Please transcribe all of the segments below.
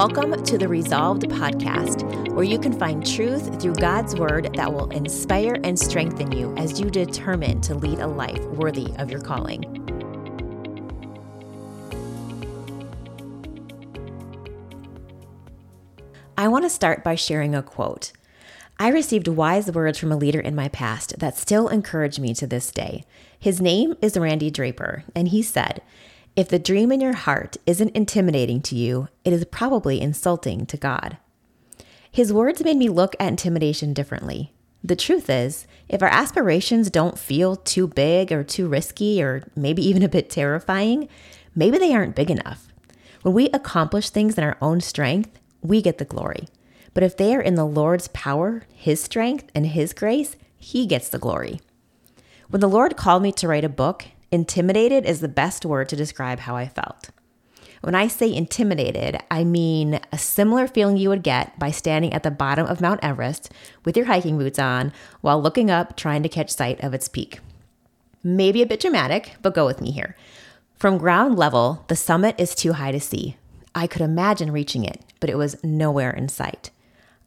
Welcome to the Resolved podcast, where you can find truth through God's word that will inspire and strengthen you as you determine to lead a life worthy of your calling. I want to start by sharing a quote. I received wise words from a leader in my past that still encourage me to this day. His name is Randy Draper, and he said, If the dream in your heart isn't intimidating to you, it is probably insulting to God. His words made me look at intimidation differently. The truth is, if our aspirations don't feel too big or too risky or maybe even a bit terrifying, maybe they aren't big enough. When we accomplish things in our own strength, we get the glory. But if they are in the Lord's power, His strength, and His grace, He gets the glory. When the Lord called me to write a book, intimidated is the best word to describe how I felt. When I say intimidated, I mean a similar feeling you would get by standing at the bottom of Mount Everest with your hiking boots on while looking up trying to catch sight of its peak. Maybe a bit dramatic, but go with me here. From ground level, the summit is too high to see. I could imagine reaching it, but it was nowhere in sight.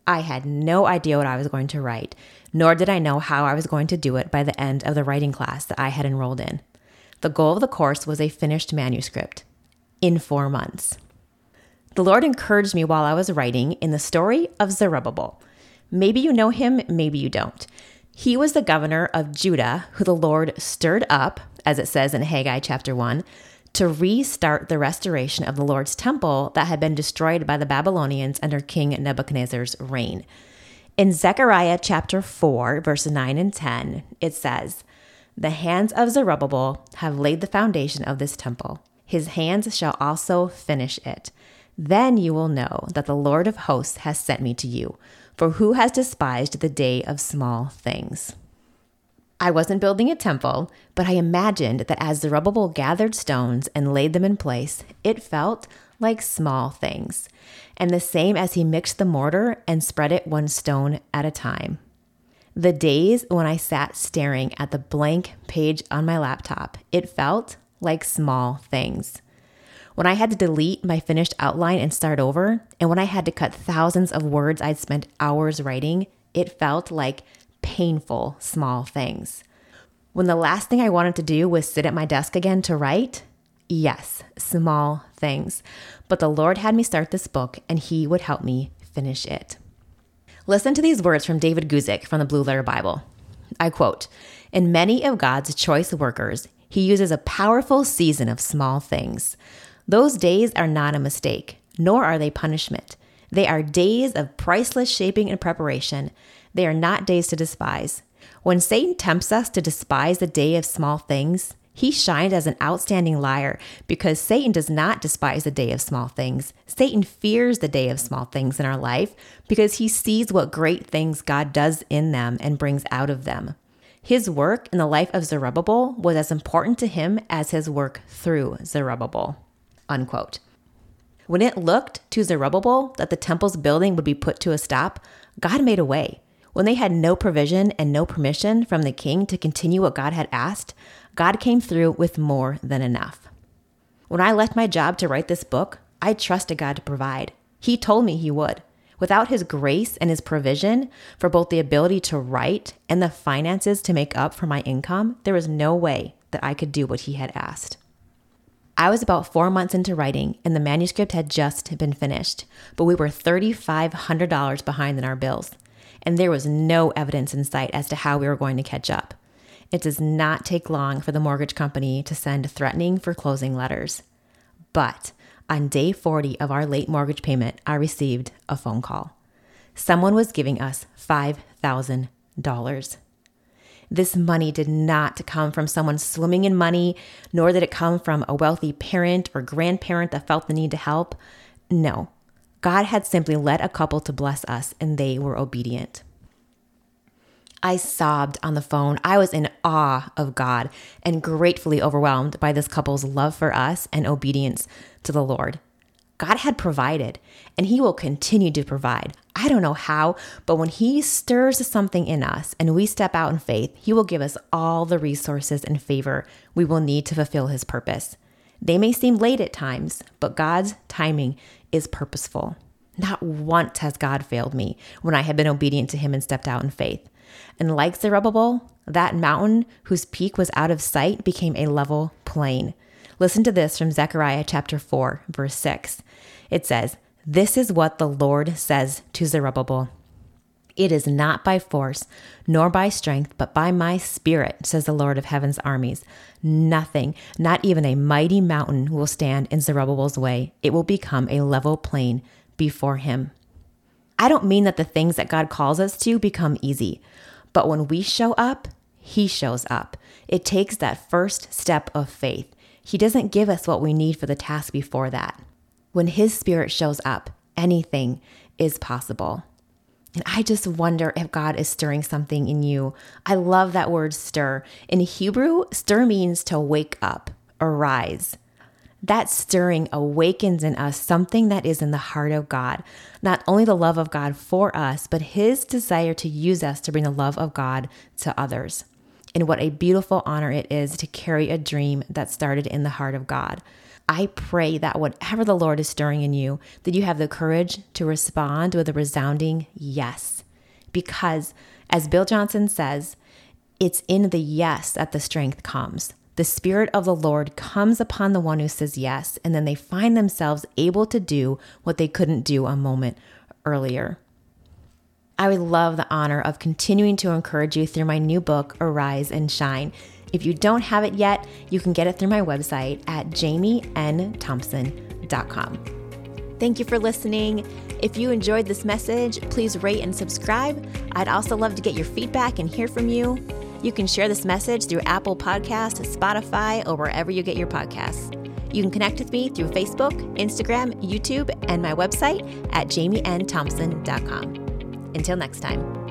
I had no idea what I was going to write, nor did I know how I was going to do it by the end of the writing class that I had enrolled in. The goal of the course was a finished manuscript in four months. The Lord encouraged me while I was writing in the story of Zerubbabel. Maybe you know him, maybe you don't. He was the governor of Judah who the Lord stirred up, as it says in Haggai chapter 1, to restart the restoration of the Lord's temple that had been destroyed by the Babylonians under King Nebuchadnezzar's reign. In Zechariah chapter 4, verses 9 and 10, it says, The hands of Zerubbabel have laid the foundation of this temple. His hands shall also finish it. Then you will know that the Lord of hosts has sent me to you. For who has despised the day of small things? I wasn't building a temple, but I imagined that as Zerubbabel gathered stones and laid them in place, it felt like small things, and the same as he mixed the mortar and spread it one stone at a time. The days when I sat staring at the blank page on my laptop, it felt like small things. When I had to delete my finished outline and start over, and when I had to cut thousands of words I'd spent hours writing, it felt like painful small things. When the last thing I wanted to do was sit at my desk again to write, yes, small things. But the Lord had me start this book and He would help me finish it. Listen to these words from David Guzik from the Blue Letter Bible. I quote In many of God's choice workers, He uses a powerful season of small things. Those days are not a mistake, nor are they punishment. They are days of priceless shaping and preparation they are not days to despise. When Satan tempts us to despise the day of small things, he shined as an outstanding liar because Satan does not despise the day of small things. Satan fears the day of small things in our life because he sees what great things God does in them and brings out of them. His work in the life of Zerubbabel was as important to him as his work through Zerubbabel. Unquote. When it looked to Zerubbabel that the temple's building would be put to a stop, God made a way. When they had no provision and no permission from the king to continue what God had asked, God came through with more than enough. When I left my job to write this book, I trusted God to provide. He told me He would. Without His grace and His provision for both the ability to write and the finances to make up for my income, there was no way that I could do what He had asked. I was about four months into writing, and the manuscript had just been finished, but we were $3,500 behind in our bills and there was no evidence in sight as to how we were going to catch up. It does not take long for the mortgage company to send threatening foreclosing letters. But on day 40 of our late mortgage payment, I received a phone call. Someone was giving us $5,000. This money did not come from someone swimming in money, nor did it come from a wealthy parent or grandparent that felt the need to help. No, God had simply led a couple to bless us, and they were obedient. I sobbed on the phone. I was in awe of God and gratefully overwhelmed by this couple's love for us and obedience to the Lord. God had provided, and He will continue to provide. I don't know how, but when He stirs something in us and we step out in faith, He will give us all the resources and favor we will need to fulfill His purpose. They may seem late at times, but God's timing is purposeful. Not once has God failed me when I have been obedient to Him and stepped out in faith. And like Zerubbabel, that mountain whose peak was out of sight became a level plain. Listen to this from Zechariah chapter 4, verse 6. It says, This is what the Lord says to Zerubbabel. It is not by force, nor by strength, but by my spirit, says the Lord of heaven's armies. Nothing, not even a mighty mountain, will stand in Zerubbabel's way. It will become a level plain before him. I don't mean that the things that God calls us to become easy, but when we show up, He shows up. It takes that first step of faith. He doesn't give us what we need for the task before that. When His Spirit shows up, anything is possible. And I just wonder if God is stirring something in you. I love that word stir. In Hebrew, stir means to wake up, arise. That stirring awakens in us something that is in the heart of God. Not only the love of God for us, but His desire to use us to bring the love of God to others. And what a beautiful honor it is to carry a dream that started in the heart of God. I pray that whatever the Lord is stirring in you, that you have the courage to respond with a resounding yes. Because, as Bill Johnson says, it's in the yes that the strength comes. The Spirit of the Lord comes upon the one who says yes, and then they find themselves able to do what they couldn't do a moment earlier. I would love the honor of continuing to encourage you through my new book, Arise and Shine. If you don't have it yet, you can get it through my website at jamienthompson.com. Thank you for listening. If you enjoyed this message, please rate and subscribe. I'd also love to get your feedback and hear from you. You can share this message through Apple Podcasts, Spotify, or wherever you get your podcasts. You can connect with me through Facebook, Instagram, YouTube, and my website at jamienthompson.com. Until next time.